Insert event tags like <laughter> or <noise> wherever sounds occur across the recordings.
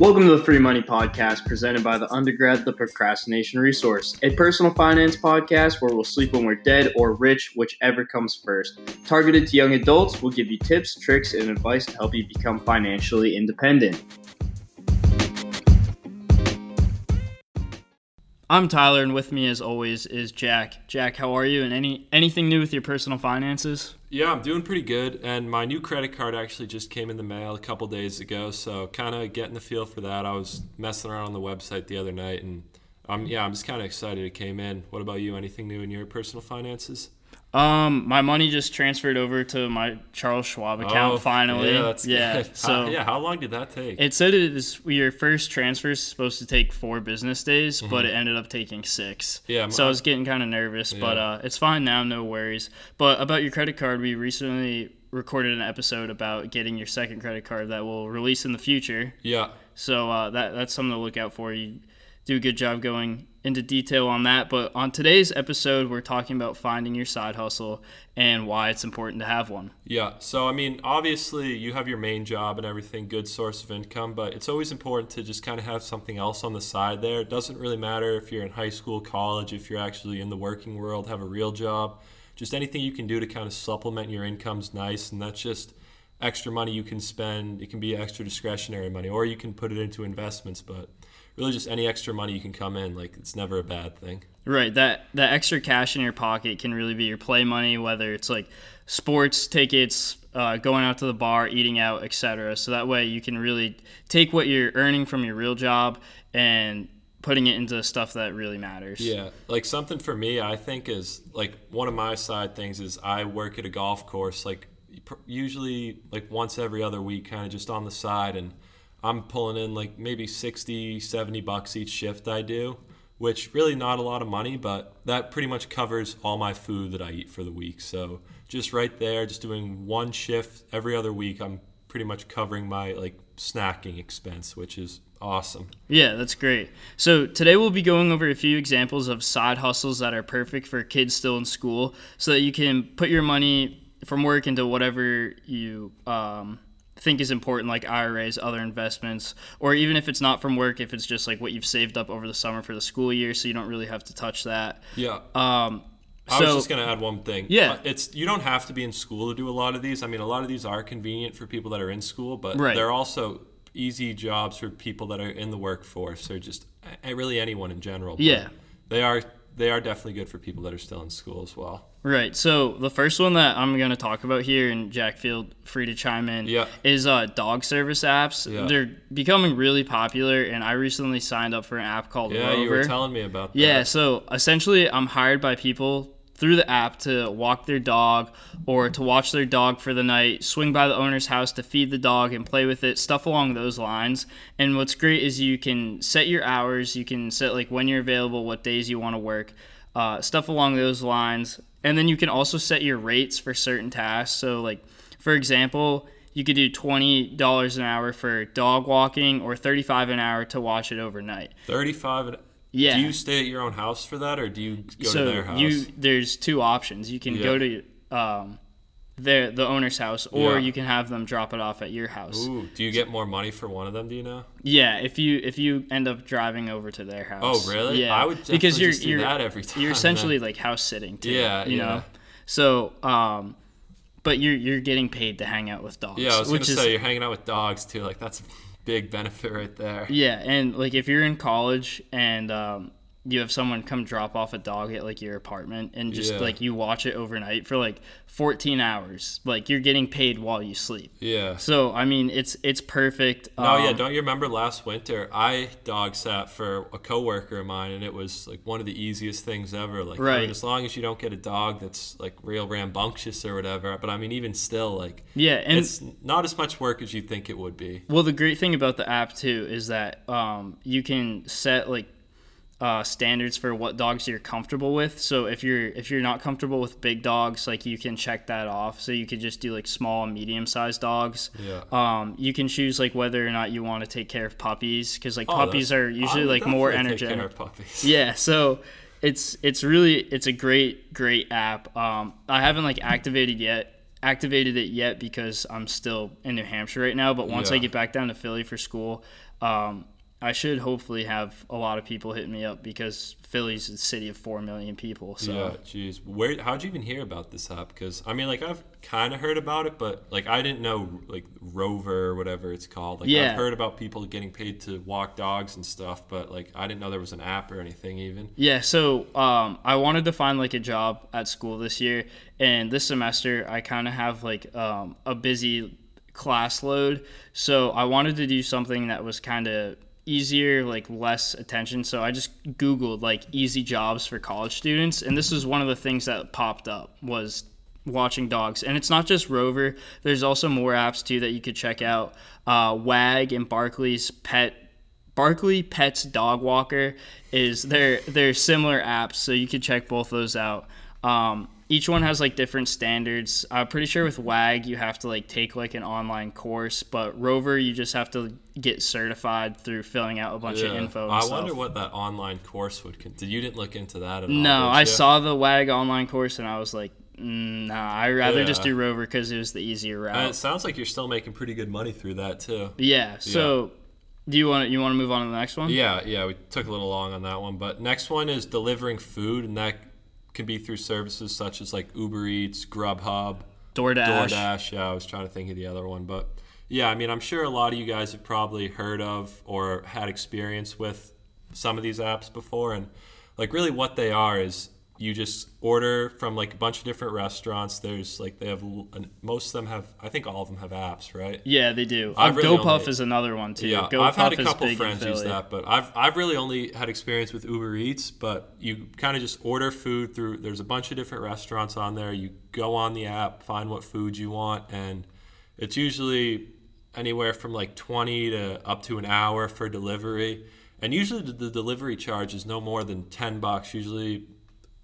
Welcome to the Free Money Podcast presented by the Undergrad The Procrastination Resource, a personal finance podcast where we'll sleep when we're dead or rich, whichever comes first. Targeted to young adults, we'll give you tips, tricks, and advice to help you become financially independent. I'm Tyler, and with me, as always, is Jack. Jack, how are you? And any anything new with your personal finances? Yeah, I'm doing pretty good, and my new credit card actually just came in the mail a couple days ago. So kind of getting the feel for that. I was messing around on the website the other night, and um, yeah, I'm just kind of excited it came in. What about you? Anything new in your personal finances? Um, my money just transferred over to my Charles Schwab account Oh, finally. Yeah, that's yeah. good. <laughs> So How- yeah, how long did that take? it said it was your first transfer is supposed to take four business days, but it ended up taking six. Mm-hmm. Yeah, So I was getting kind of nervous, but uh, it's fine now, no worries. But about your credit card, we recently recorded an episode about getting your second credit card that will release in the future. yeah, So uh, that that's something to look out for. You do a good job going into detail on that. But on today's episode, we're talking about finding your side hustle and why it's important to have one. yeah. So I mean, obviously you have your main job and everything, good source of income, but it's always important to just kind of have something else on the side there. It doesn't really matter if you're in high school, college, if you're actually in the working world, have a real job. Just anything you can do to kind of supplement your income's nice, and that's just extra money you can spend. It can be extra discretionary money, or you can put it into investments, but really just any extra money you can come in, like it's never a bad thing. Right, that that extra cash in your pocket can really be your play money, whether it's like sports tickets, uh, going out to the bar, eating out, etc. So that way you can really take what you're earning from your real job and putting it into stuff that really matters. Yeah, like something for me, I think is like one of my side things is I work at a golf course, like usually like once every other week, kind of just on the side, and I'm pulling in like maybe 60, 70 bucks each shift I do, which really not a lot of money, but that pretty much covers all my food that I eat for the week. So just right there, just doing one shift every other week, I'm pretty much covering my like snacking expense, which is awesome. Yeah, that's great. So today we'll be going over a few examples of side hustles that are perfect for kids still in school, so that you can put your money from work into whatever you um, think is important, like IRAs, other investments, or even if it's not from work, if it's just like what you've saved up over the summer for the school year, so you don't really have to touch that. Yeah. Um, I so was just gonna add one thing. Yeah. Uh, it's you don't have to be in school to do a lot of these. I mean, a lot of these are convenient for people that are in school, but Right. they're also easy jobs for people that are in the workforce or just really anyone in general. But Yeah. they are they are definitely good for people that are still in school as well. Right. So the first one that I'm going to talk about here, and Jack, feel free to chime in, Yeah. is uh, dog service apps. Yeah. They're becoming really popular, and I recently signed up for an app called Yeah, Rover. you were telling me about that. yeah. So essentially, I'm hired by people through the app to walk their dog or to watch their dog for the night, swing by the owner's house to feed the dog and play with it, stuff along those lines. And what's great is you can set your hours, you can set like when you're available, what days you want to work, uh, stuff along those lines. And then you can also set your rates for certain tasks. So, like, for example, you could do $20 an hour for dog walking or 35 an hour to watch it overnight. Thirty-five. and- Yeah. Do you stay at your own house for that, or do you go so to their house? you there's two options. You can Yeah. go to um, their the owner's house, or Yeah. you can have them drop it off at your house. Ooh, do you get more money for one of them? Do you know? Yeah, if you if you end up driving over to their house. Oh, really? Yeah, I would because you're just do you're that every time, You're then. essentially like house sitting. Too, Yeah, you yeah. know. So um, but you're you're getting paid to hang out with dogs. Yeah, I was gonna is, say you're hanging out with dogs too. Like that's a big benefit right there. Yeah, and like if you're in college and um, you have someone come drop off a dog at like your apartment and just Yeah. like you watch it overnight for like 14 hours, like you're getting paid while you sleep. Yeah. So I mean, it's it's perfect. No, yeah. Um, Don't you remember last winter? I dog sat for a coworker of mine, and it was like one of the easiest things ever. Like, I mean, as long as you don't get a dog that's like real rambunctious or whatever. But I mean, even still, like, Yeah, and it's not as much work as you think it would be. Well, the great thing about the app too is that um, you can set like uh, standards for what dogs you're comfortable with. So if you're if you're not comfortable with big dogs, like you can check that off. So you could just do like small and medium sized dogs. Yeah. Um, you can choose like whether or not you want to take care of puppies because like Oh, puppies are usually would like more definitely take care energetic. <laughs> Yeah, so it's it's really it's a great great app. Um, I haven't like activated yet activated it yet because I'm still in New Hampshire right now. But once I get back down to Philly for school, um, I should hopefully have a lot of people hitting me up because Philly's a city of four million people. So Yeah, jeez. Where? How'd you even hear about this app? Because I mean, like I've kind of heard about it, but like I didn't know like Rover or whatever it's called. Like Yeah. I've heard about people getting paid to walk dogs and stuff, but like I didn't know there was an app or anything even. Yeah, so um, I wanted to find like a job at school this year, and this semester I kind of have like um, a busy class load, so I wanted to do something that was kind of easier, like less attention. So I just Googled like easy jobs for college students, and this was one of the things that popped up was watching dogs and it's not just rover there's also more apps too that you could check out uh, wag and barkley's pet Barkley Pets Dog Walker is they're they're similar apps, so you could check both those out. Um, each one has like different standards. I'm pretty sure with WAG you have to like take like an online course, but Rover you just have to get certified through filling out a bunch of info. And I stuff. wonder what that online course would. Con- did you didn't look into that at all? No, I saw the WAG online course and I was like, mm, nah, I'd rather just do Rover because it was the easier And route. it sounds like you're still making pretty good money through that too. yeah. So, do you want to you want to move on to the next one? Yeah, yeah, we took a little long on that one, but next one is delivering food, and that can be through services such as like Uber Eats, Grubhub, DoorDash. DoorDash. Yeah, I was trying to think of the other one, but yeah, I mean, I'm sure a lot of you guys have probably heard of or had experience with some of these apps before, and like really what they are is you just order from like a bunch of different restaurants. There's like they have most of them have, I think all of them have apps, right? Yeah, they do. I've really GoPuff only- is another one too. Yeah, I've had a couple friends use that, but I've I've really only had experience with Uber Eats. But you kind of just order food through. There's a bunch of different restaurants on there. You go on the app, find what food you want, and it's usually anywhere from like 20 to up to an hour for delivery. And usually the, the delivery charge is no more than 10 bucks. Usually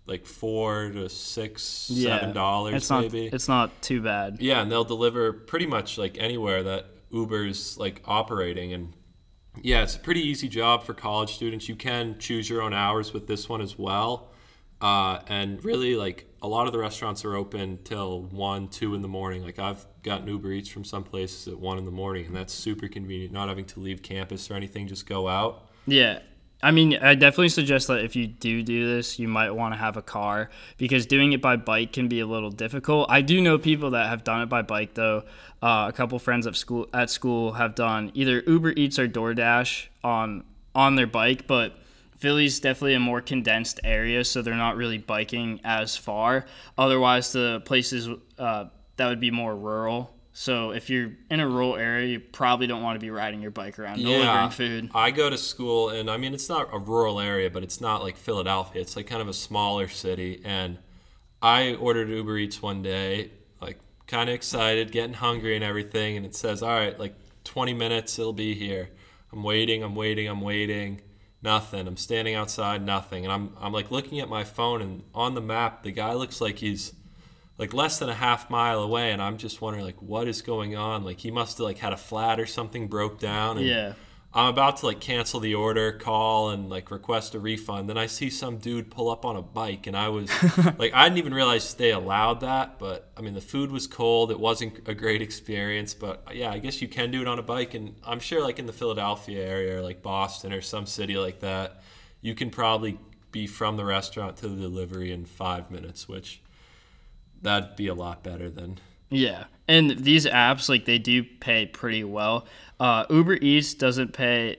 like four to six, Yeah, seven dollars It's not. maybe. It's not too bad. Yeah, and they'll deliver pretty much like anywhere that Uber's like operating and yeah, it's a pretty easy job for college students. You can choose your own hours with this one as well. Uh, and really, like a lot of the restaurants are open till one, two in the morning. Like I've gotten Uber Eats from some places at one in the morning, and that's super convenient. Not having to leave campus or anything, just go out. Yeah. I mean, I definitely suggest that if you do do this, you might want to have a car because doing it by bike can be a little difficult. I do know people that have done it by bike though. Uh, a couple friends at school at school have done either Uber Eats or DoorDash on on their bike, but Philly's definitely a more condensed area, so they're not really biking as far. Otherwise, the places uh, that would be more rural. So if you're in a rural area, you probably don't want to be riding your bike around delivering food. I go to school, and I mean, it's not a rural area, but it's not like Philadelphia. It's like kind of a smaller city. And I ordered Uber Eats one day, like kind of excited, getting hungry and everything. And it says, all right, like 20 minutes, it'll be here. I'm waiting, I'm waiting, I'm waiting. Nothing. I'm standing outside, nothing. And I'm, I'm like looking at my phone, and on the map, the guy looks like he's like less than a half mile away and i'm just wondering like what is going on? Like he must have like had a flat or something broke down and Yeah. i'm about to like cancel the order call and like request a refund. Then i see some dude pull up on a bike and i was <laughs> like i didn't even realize they allowed that but i mean the food was cold. It wasn't a great experience but yeah i guess you can do it on a bike and i'm sure like in the philadelphia area or like boston or some city like that you can probably be from the restaurant to the delivery in five minutes which that'd be a lot better than Yeah, and these apps like they do pay pretty well. Uh, Uber Eats doesn't pay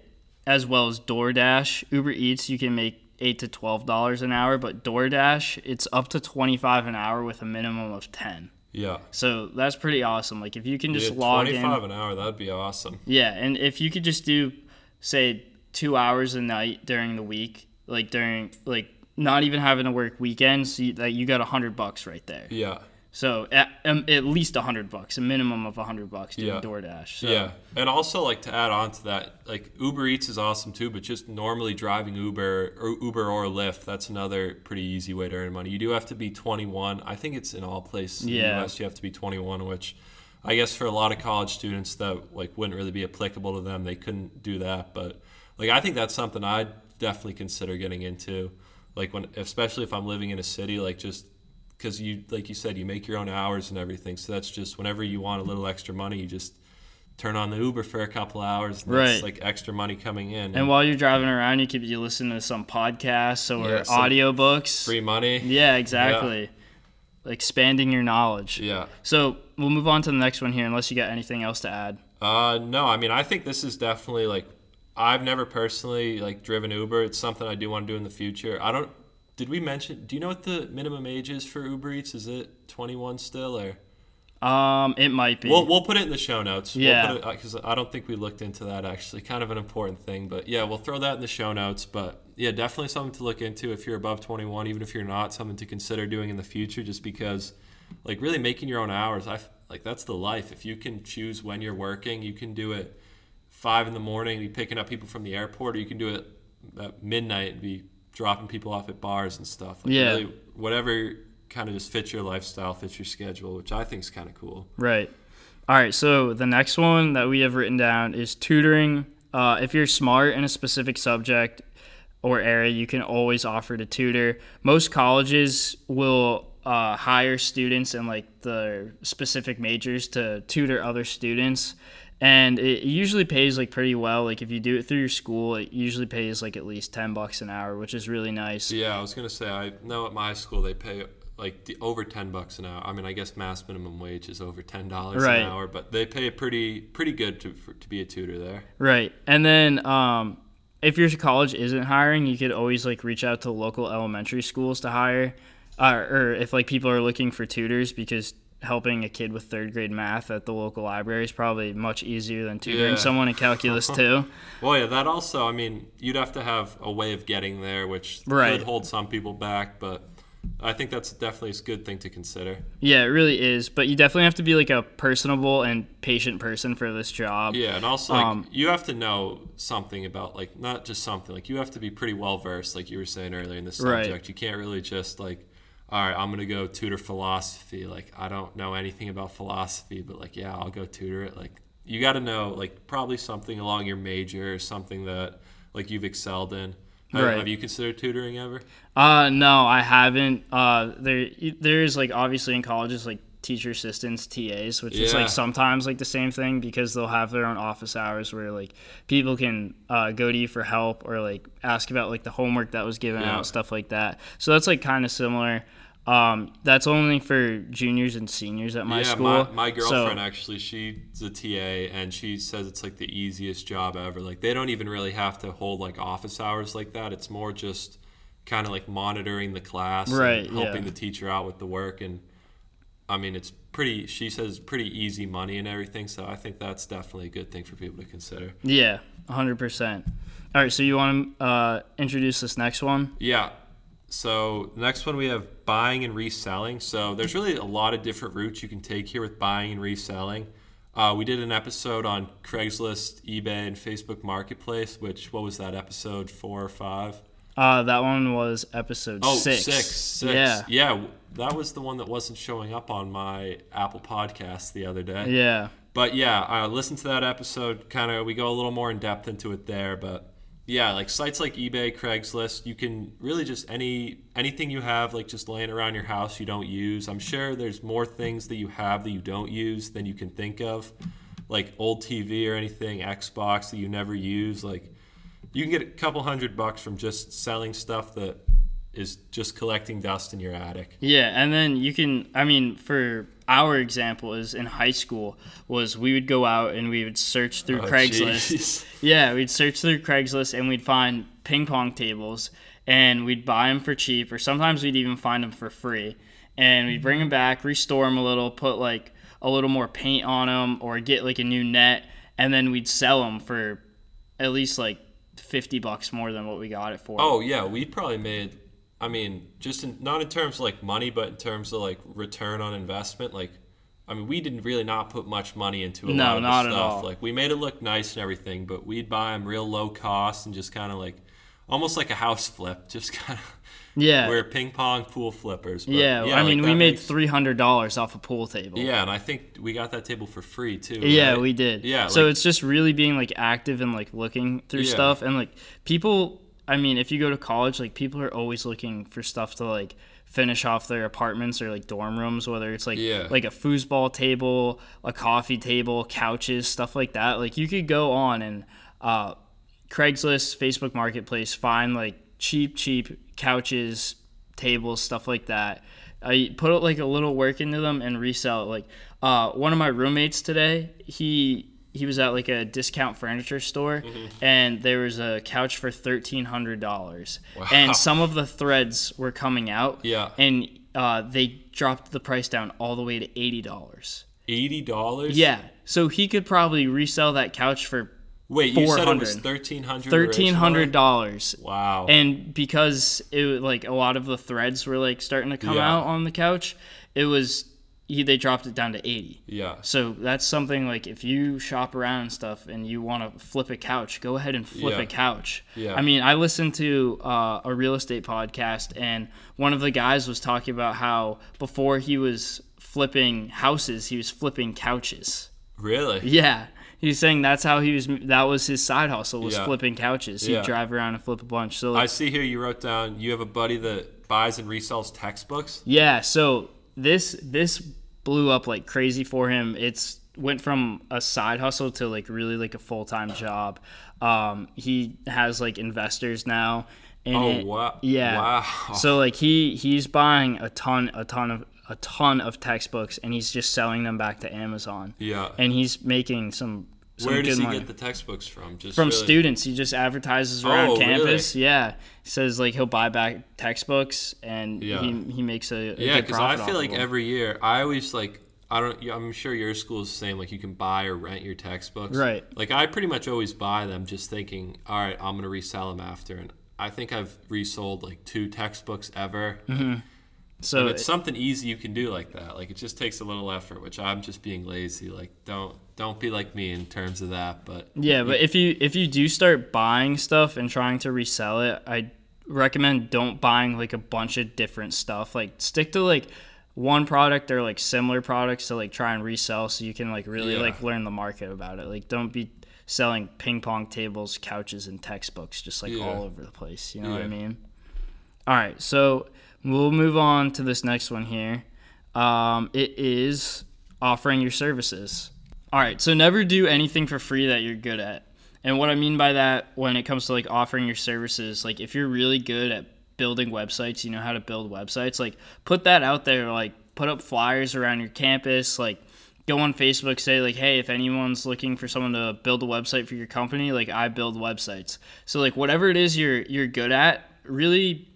as well as DoorDash. Uber Eats you can make eight to twelve dollars an hour, but DoorDash it's up to twenty five an hour with a minimum of ten. yeah So that's pretty awesome. Like if you can just Yeah, log 25 in, an hour that'd be awesome yeah, and if you could just do say two hours a night during the week, like during like not even having to work weekends, you, that you got a hundred bucks right there. yeah So at, um, at least a hundred bucks, a minimum of a hundred bucks doing Yeah. DoorDash. So, yeah and also like to add on to that like uber eats is awesome too but just normally driving uber or uber or lyft that's another pretty easy way to earn money you do have to be 21 i think it's in all places in Yeah. the us you have to be 21 which i guess for a lot of college students that like wouldn't really be applicable to them they couldn't do that but like i think that's something i'd definitely consider getting into like when especially if i'm living in a city like just because you like you said you make your own hours and everything. So that's just whenever you want a little extra money, you just turn on the Uber for a couple hours. And That's Right. like extra money coming in. And while you're driving around, you could be listening to some podcasts or Yeah, audiobooks. free money. Yeah, exactly. Expanding your knowledge. Yeah. So we'll move on to the next one here, unless you got anything else to add. Uh, no, I mean, I think this is definitely like I've never personally like driven Uber. It's something I do want to do in the future. I don't. Did we mention? Do you know what the minimum age is for Uber Eats? Is it 21 still, or Um, it might be. we'll we'll put it in the show notes. Yeah. because I don't think we looked into that actually. Kind of an important thing, but yeah, we'll throw that in the show notes. But yeah, definitely something to look into if you're above 21, even if you're not, something to consider doing in the future. Just because, like, really making your own hours, I like that's the life. If you can choose when you're working, you can do it five in the morning, and be picking up people from the airport, or you can do it at midnight and be dropping people off at bars and stuff. Like Yeah. Really, whatever kind of just fits your lifestyle, fits your schedule, which I think is kind of cool. Right. All right. So the next one that we have written down is tutoring. Uh, if you're smart in a specific subject or area, you can always offer to tutor. Most colleges will uh, hire students in like the specific majors to tutor other students. And it usually pays like pretty well. Like if you do it through your school, it usually pays like at least ten bucks an hour, which is really nice. Yeah, I was gonna say I know at my school they pay like the, over ten bucks an hour. I mean, I guess mass minimum wage is over ten dollars Right. an hour, but they pay pretty pretty good to for, to be a tutor there. Right. And then um, if your college isn't hiring, you could always like reach out to local elementary schools to hire, uh, or if like people are looking for tutors because helping a kid with third grade math at the local library is probably much easier than tutoring Yeah. someone in calculus <laughs> too. Well, yeah, that also. I mean, you'd have to have a way of getting there, which Right. could hold some people back, but I think that's definitely a good thing to consider. yeah, it really is. But you definitely have to be like a personable and patient person for this job. Yeah, and also like Um, you have to know something about like not just something like you have to be pretty well versed, like you were saying earlier in this Right. subject. You can't really just like, all right, I'm gonna go tutor philosophy. Like I don't know anything about philosophy, but like yeah, I'll go tutor it. Like you got to know like probably something along your major or something that like you've excelled in. Have, Right. have you considered tutoring ever? Uh, no, I haven't. Uh, there, there is like obviously in colleges like teacher assistants, TAs, which is like sometimes like the same thing because they'll have their own office hours where like people can uh, go to you for help or like ask about like the homework that was given Yeah. out, stuff like that. So that's like kind of similar. Um, that's only for juniors and seniors at my yeah, school. my, my So- girlfriend actually, she's a TA, and she says it's like the easiest job ever. Like they don't even really have to hold like office hours like that. It's more just kind of like monitoring the class, Right, And helping yeah. the teacher out with the work, and I mean it's pretty. She says pretty easy money and everything. So I think that's definitely a good thing for people to consider. yeah, hundred percent. All right, so you want to uh, introduce this next one? Yeah. So next one we have buying and reselling. So there's really a lot of different routes you can take here with buying and reselling. Uh, we did an episode on Craigslist, eBay, and Facebook Marketplace. Which what was that episode four or five? Uh, that one was episode Oh, six. six, six. Yeah. yeah. That was the one that wasn't showing up on my Apple Podcast the other day. Yeah. But yeah, uh, listen to that episode. Kind of, we go a little more in depth into it there. But yeah, like sites like eBay, Craigslist, you can really just any anything you have like just laying around your house you don't use. I'm sure there's more things that you have that you don't use than you can think of, like old TV or anything, Xbox that you never use. Like you can get a couple hundred bucks from just selling stuff that is just collecting dust in your attic. Yeah, and then you can. I mean, for our example, is in high school was we would go out and we would search through Oh, Craigslist. jeez. <laughs> Yeah, we'd search through Craigslist and we'd find ping pong tables and we'd buy them for cheap, or sometimes we'd even find them for free. And we'd bring them mm-hmm. back, restore them a little, put like a little more paint on them, or get like a new net, and then we'd sell them for at least like fifty bucks more than what we got it for. Oh yeah, we probably made. I mean, just in, not in terms of like money, but in terms of like return on investment. Like, I mean, we didn't really not put much money into a No, lot of not the at stuff. all. Like, we made it look nice and everything, but we'd buy them real low cost and just kind of like, almost like a house flip, <laughs> just kind of. yeah, We're ping pong pool flippers. But yeah. I like, mean, we made makes- three hundred dollars off a pool table. Yeah, and I think we got that table for free too. Yeah, right? we did. Yeah, So like- it's just really being like active and like looking through Yeah. stuff and like people. I mean, if you go to college, like people are always looking for stuff to like finish off their apartments or like dorm rooms, whether it's like Yeah. like a foosball table, a coffee table, couches, stuff like that. Like you could go on and uh, Craigslist, Facebook Marketplace, find like cheap, cheap couches, tables, stuff like that. I put like a little work into them and resell it. Like uh, one of my roommates today, he he was at like a discount furniture store, and there was a couch for thirteen hundred dollars, Wow. and some of the threads were coming out, Yeah. and uh, they dropped the price down all the way to eighty dollars. Eighty dollars. Yeah, so he could probably resell that couch for Wait, you said it was 400. thirteen hundred. thirteen hundred dollars. Wow. And because it like a lot of the threads were like starting to come Yeah. out on the couch, it was he, they dropped it down to eighty. yeah. So that's something like if you shop around and stuff and you want to flip a couch, go ahead and flip Yeah. a couch. Yeah. I mean, I listened to uh, a real estate podcast and one of the guys was talking about how before he was flipping houses, he was flipping couches. Really? Yeah. He's saying that's how he was. That was his side hustle was Yeah. flipping couches. He'd Yeah. drive around and flip a bunch. So I like, see here you wrote down you have a buddy that buys and resells textbooks. Yeah, so this this blew up like crazy for him. It's went from a side hustle to like really like a full time job. Um, he has like investors now. In Oh, it. wow. Yeah. Wow. So like he he's buying a ton a ton of a ton of textbooks and he's just selling them back to Amazon. Yeah. And he's making some. Some Where does he money. get the textbooks from? Just from really- students. He just advertises around Oh, campus. Yeah, says like he'll buy back textbooks and Yeah. he, he makes a, a Yeah, because I feel like every year I always like I don't. I'm sure your school is the same. Like you can buy or rent your textbooks. Right. Like I pretty much always buy them, just thinking, all right, I'm gonna resell them after. And I think I've resold like two textbooks ever. Mm-hmm. So And it's something easy you can do like that. Like it just takes a little effort, which I'm just being lazy. Like don't don't be like me in terms of that. But yeah, but if you if you do start buying stuff and trying to resell it, I recommend don't buying like a bunch of different stuff. Like stick to like one product or like similar products to like try and resell so you can like really Yeah. like learn the market about it. Like don't be selling ping pong tables, couches and textbooks just like Yeah. all over the place, you know what I mean? All right, so we'll move on to this next one here. Um, it is offering your services. All right, so never do anything for free that you're good at. And what I mean by that when it comes to like offering your services, like if you're really good at building websites, you know how to build websites, like put that out there, like put up flyers around your campus, like go on Facebook, say like, hey, if anyone's looking for someone to build a website for your company, like I build websites. So like whatever it is you're you're good at, really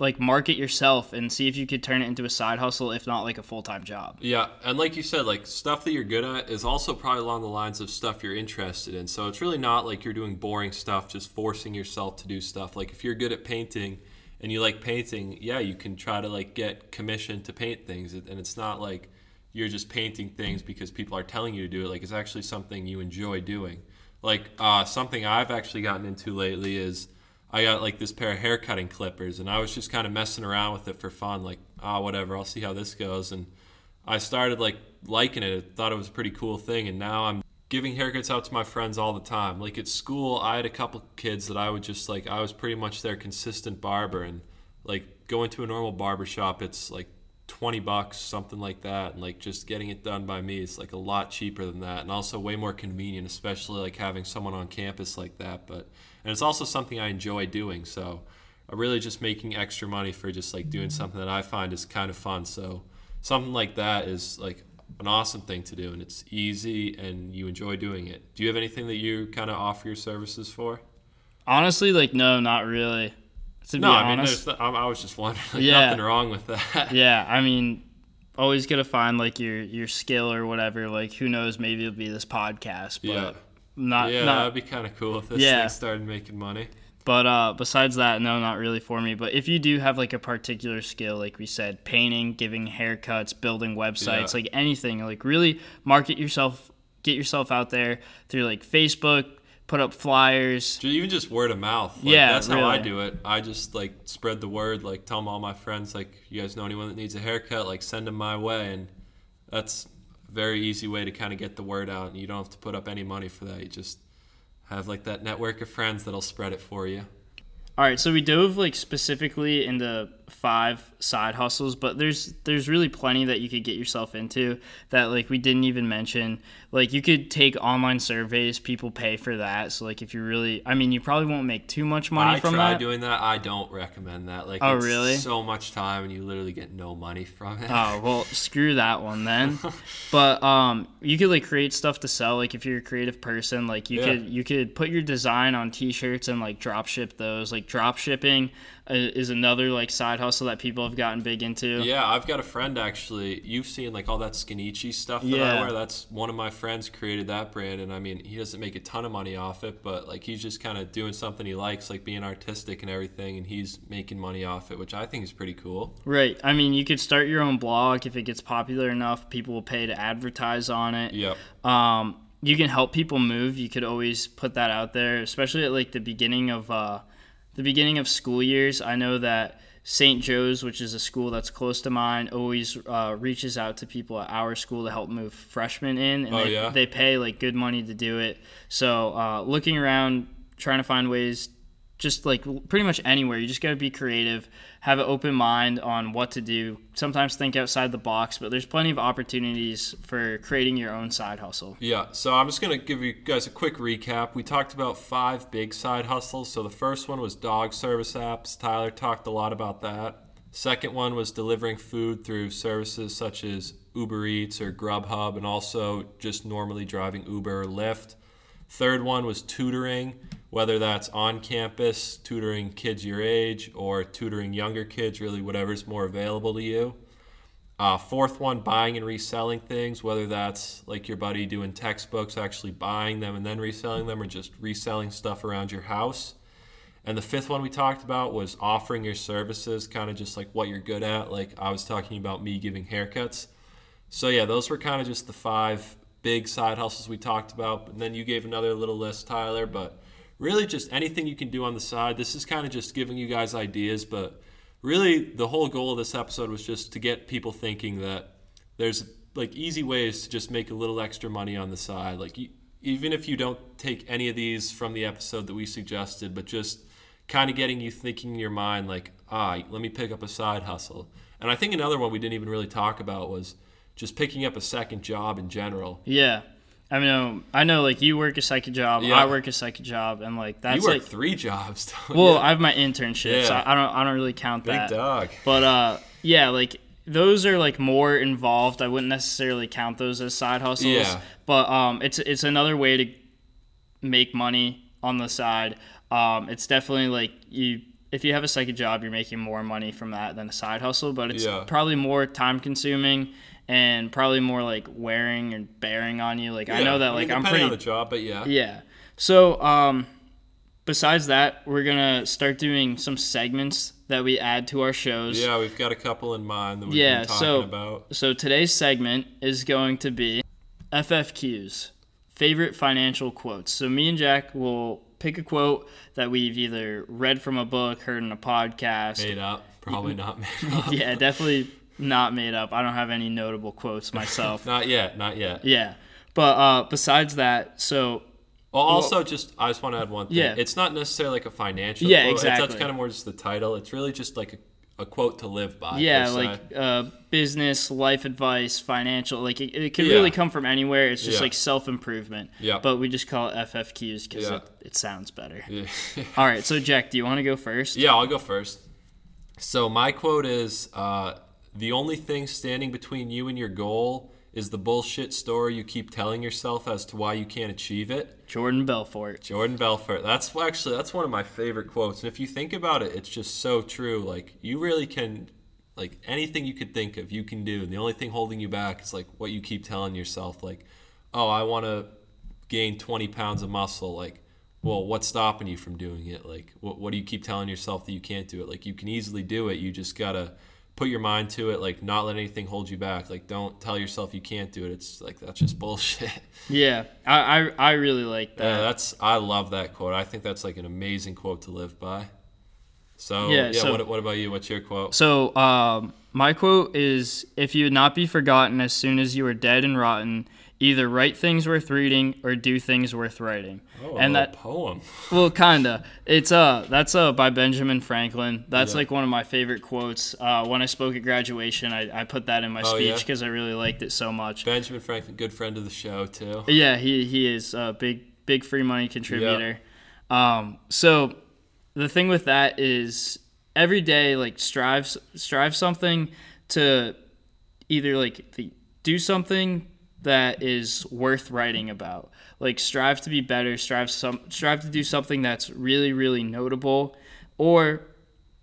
like market yourself and see if you could turn it into a side hustle, if not like a full time job. Yeah, and like you said, like stuff that you're good at is also probably along the lines of stuff you're interested in. So it's really not like you're doing boring stuff, just forcing yourself to do stuff. Like if you're good at painting and you like painting, yeah, you can try to like get commission to paint things, and it's not like you're just painting things because people are telling you to do it. Like it's actually something you enjoy doing. Like uh, something I've actually gotten into lately is I got like this pair of hair cutting clippers, and I was just kind of messing around with it for fun. Like, ah, whatever, I'll see how this goes. And I started like liking it. I thought it was a pretty cool thing, and now I'm giving haircuts out to my friends all the time. Like at school, I had a couple kids that I would just like. I was pretty much their consistent barber, and like going to a normal barber shop, it's like 20 bucks, something like that. And like just getting it done by me is like a lot cheaper than that and also way more convenient, especially like having someone on campus like that. But, and it's also something I enjoy doing. So I'm really just making extra money for just like doing something that I find is kind of fun. So something like that is like an awesome thing to do and it's easy and you enjoy doing it. Do you have anything that you kind of offer your services for? Honestly, like no, not really. To be No, I mean, I was just wondering, like, Yeah. nothing wrong with that. <laughs> yeah, I mean, always gonna find like your your skill or whatever. Like who knows, maybe it'll be this podcast, but Yeah. Not yeah, not that'd be kind of cool if this Yeah. thing started making money. But uh, besides that, no, not really for me. But if you do have like a particular skill, like we said, painting, giving haircuts, building websites, Yeah. like anything, like really market yourself, get yourself out there through like Facebook, put up flyers. Even just word of mouth. Like, Yeah, that's how I do it. I just like spread the word. Like tell all my friends, like you guys know anyone that needs a haircut, like send them my way, and that's very easy way to kind of get the word out. And you don't have to put up any money for that. You just have like that network of friends that'll spread it for you. All right, so we dove like specifically into five side hustles, but there's there's really plenty that you could get yourself into that like we didn't even mention. Like you could take online surveys, people pay for that. So like if you really, I mean, you probably won't make too much money I from tried that. doing that. I don't recommend that. Like, Oh, it's really? So much time, and you literally get no money from it. Oh well, <laughs> screw that one then. but um, you could like create stuff to sell. Like if you're a creative person, like you Yeah. could you could put your design on T-shirts and like drop ship those. Like drop shipping is another like side hustle that people have gotten big into. Yeah, I've got a friend actually. You've seen like all that Skinichi stuff that Yeah. I wear. That's one of my friends created that brand, and I mean, he doesn't make a ton of money off it, but like he's just kind of doing something he likes, like being artistic and everything, and he's making money off it, which I think is pretty cool. Right. I mean, you could start your own blog if it gets popular enough. People will pay to advertise on it. Yeah. Um, you can help people move. You could always put that out there, especially at like the beginning of uh, the beginning of school years. I know that St. Joe's, which is a school that's close to mine, always uh, reaches out to people at our school to help move freshmen in, and Oh, they, yeah? they pay like good money to do it. So uh, looking around, trying to find ways just like pretty much anywhere. You just got to be creative, have an open mind on what to do. Sometimes think outside the box, but there's plenty of opportunities for creating your own side hustle. Yeah, so I'm just going to give you guys a quick recap. We talked about five big side hustles. So the first one was dog service apps. Tyler talked a lot about that. Second one was delivering food through services such as Uber Eats or Grubhub and also just normally driving Uber or Lyft. Third one was tutoring, whether that's on campus, tutoring kids your age, or tutoring younger kids, really whatever's more available to you. Uh, fourth one, buying and reselling things, whether that's like your buddy doing textbooks, actually buying them and then reselling them, or just reselling stuff around your house. And the fifth one we talked about was offering your services, kind of just like what you're good at. Like I was talking about me giving haircuts. So yeah, those were kind of just the five big side hustles we talked about. And then you gave another little list, Tyler, but really just anything you can do on the side. This is kind of just giving you guys ideas, but really the whole goal of this episode was just to get people thinking that there's like easy ways to just make a little extra money on the side. Like even if you don't take any of these from the episode that we suggested, but just kind of getting you thinking in your mind like, ah, let me pick up a side hustle. And I think another one we didn't even really talk about was just picking up a second job in general. Yeah. I know, I know, like you work a second job, Yeah. I work a second job, and like that's you work like, three jobs. don't well, you? I have my internships. Yeah. I, I don't, I don't really count big that. dog. But uh, yeah, like those are like more involved. I wouldn't necessarily count those as side hustles. Yeah. But um, it's it's another way to make money on the side. Um, it's definitely like you. If you have a second job, you're making more money from that than a side hustle, but it's Yeah. probably more time consuming and probably more like wearing and bearing on you. Like I know that mean, like I'm pretty on the job, but yeah. yeah. So, um, besides that, we're gonna start doing some segments that we add to our shows. Yeah, we've got a couple in mind that we've Yeah, been talking so- about. So today's segment is going to be FFQs, favorite financial quotes. So me and Jack will pick a quote that we've either read from a book, heard in a podcast. Made up, probably <laughs> not made <laughs> up. yeah, definitely not made up. I don't have any notable quotes <laughs> myself. Not yet, not yet. yeah. But uh, besides that, so Well, also, just I just want to add one thing. Yeah. It's not necessarily like a financial. Yeah, quote. It's, exactly. that's kind of more just the title. It's really just like a, a quote to live by. yeah like uh, business life advice financial like it, it can Yeah. really come from anywhere it's just Yeah. like self-improvement Yeah. but we just call it ffqs because Yeah. it, it sounds better <laughs> Yeah. all right so jack do you want to go first yeah, I'll go first. So my quote is: uh, "The only thing standing between you and your goal is the bullshit story you keep telling yourself as to why you can't achieve it." jordan belfort Jordan Belfort. That's actually that's one of my favorite quotes. And if you think about it, it's just so true. Like you really can like anything you could think of, you can do. And the only thing holding you back is like what you keep telling yourself like, "Oh, I want to gain 20 pounds of muscle." Like, well, what's stopping you from doing it? Like, what what do you keep telling yourself that you can't do it? Like you can easily do it. You just got to put your mind to it, like not let anything hold you back. Like don't tell yourself you can't do it. It's like that's just bullshit. <laughs> yeah i i, I really like Yeah, that that's I love that quote. I think that's like an amazing quote to live by. So Yeah, yeah, so- what, what about you? What's your quote? so um, my quote is if you would not be forgotten as soon as you are dead and rotten either write things worth reading or do things worth writing. Oh, and a that poem. <laughs> well, kinda. It's uh that's uh by Benjamin Franklin. That's Yeah. like one of my favorite quotes. Uh, when I spoke at graduation, I, I put that in my Oh, speech because I really liked it so much. Benjamin Franklin, good friend of the show too. Yeah, he he is a big big free money contributor. Yeah. Um, so the thing with that is every day like strive strive something to either like the, do something that is worth writing about. Like strive to be better, strive some strive to do something that's really really notable or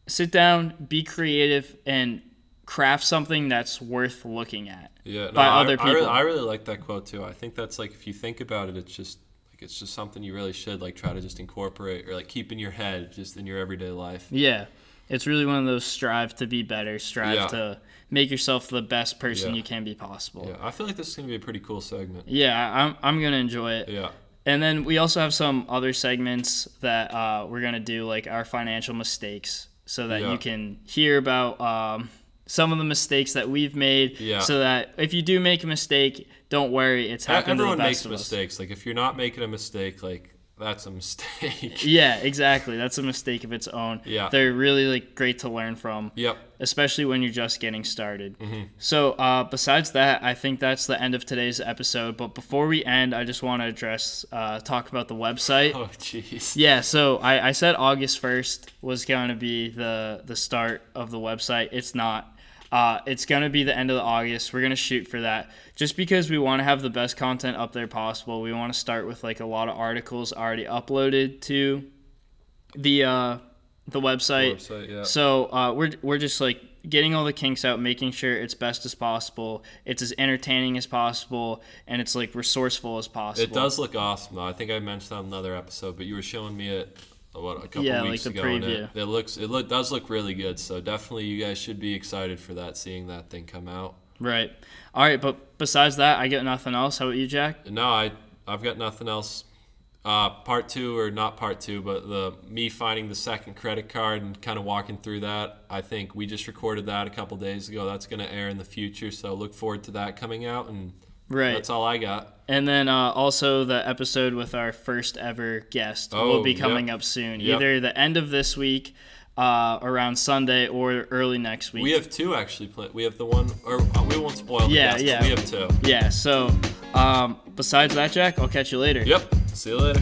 sit down, be creative and craft something that's worth looking at. Yeah, no, by I, other I really, people. I really like that quote too. I think that's like if you think about it, it's just like it's just something you really should like try to just incorporate or like keep in your head, just in your everyday life. Yeah. It's really one of those strive to be better, strive Yeah. to make yourself the best person Yeah. you can be possible. Yeah, I feel like this is gonna be a pretty cool segment. Yeah, I'm, I'm going to enjoy it. Yeah, And then we also have some other segments that uh, we're going to do, like our financial mistakes, so that Yeah. you can hear about um, some of the mistakes that we've made. Yeah. So that if you do make a mistake, don't worry, it's happened everyone to the makes best of us. mistakes. Like if you're not making a mistake, like that's a mistake. <laughs> Yeah, exactly. That's a mistake of its own. Yeah. They're really like great to learn from. Yep. especially when you're just getting started. Mm-hmm. So, uh, besides that, I think that's the end of today's episode. But before we end, I just want to address, uh, talk about the website. <laughs> Oh jeez. Yeah, so I, I said August 1st was going to be the, the start of the website. It's not. Uh, it's going to be the end of the August. We're going to shoot for that just because we want to have the best content up there possible. We want to start with like a lot of articles already uploaded to the uh, the website. Website, yeah. So uh, we're we're just like getting all the kinks out, making sure it's best as possible, it's as entertaining as possible, and it's like resourceful as possible. It does look awesome though. I think I mentioned that in another episode, but you were showing me it what a couple Yeah, like weeks the ago. and it, preview. it looks it look, does look really good. So definitely you guys should be excited for that, seeing that thing come out. Right. All right, but besides that, I got nothing else. How about you, Jack? No, I I've got nothing else. Uh, part two or not part two, but the me finding the second credit card and kind of walking through that. I think we just recorded that a couple days ago. That's going to air in the future, so look forward to that coming out. And Right. that's all I got. And then uh, also the episode with our first ever guest Oh, will be coming yep. up soon, Yep. either the end of this week, uh, around Sunday, or early next week. We have two actually. Play- we have the one, or uh, we won't spoil the Yeah, guest, yeah. we have two. yeah. So, um, besides that, Jack, I'll catch you later. Yep. See you later.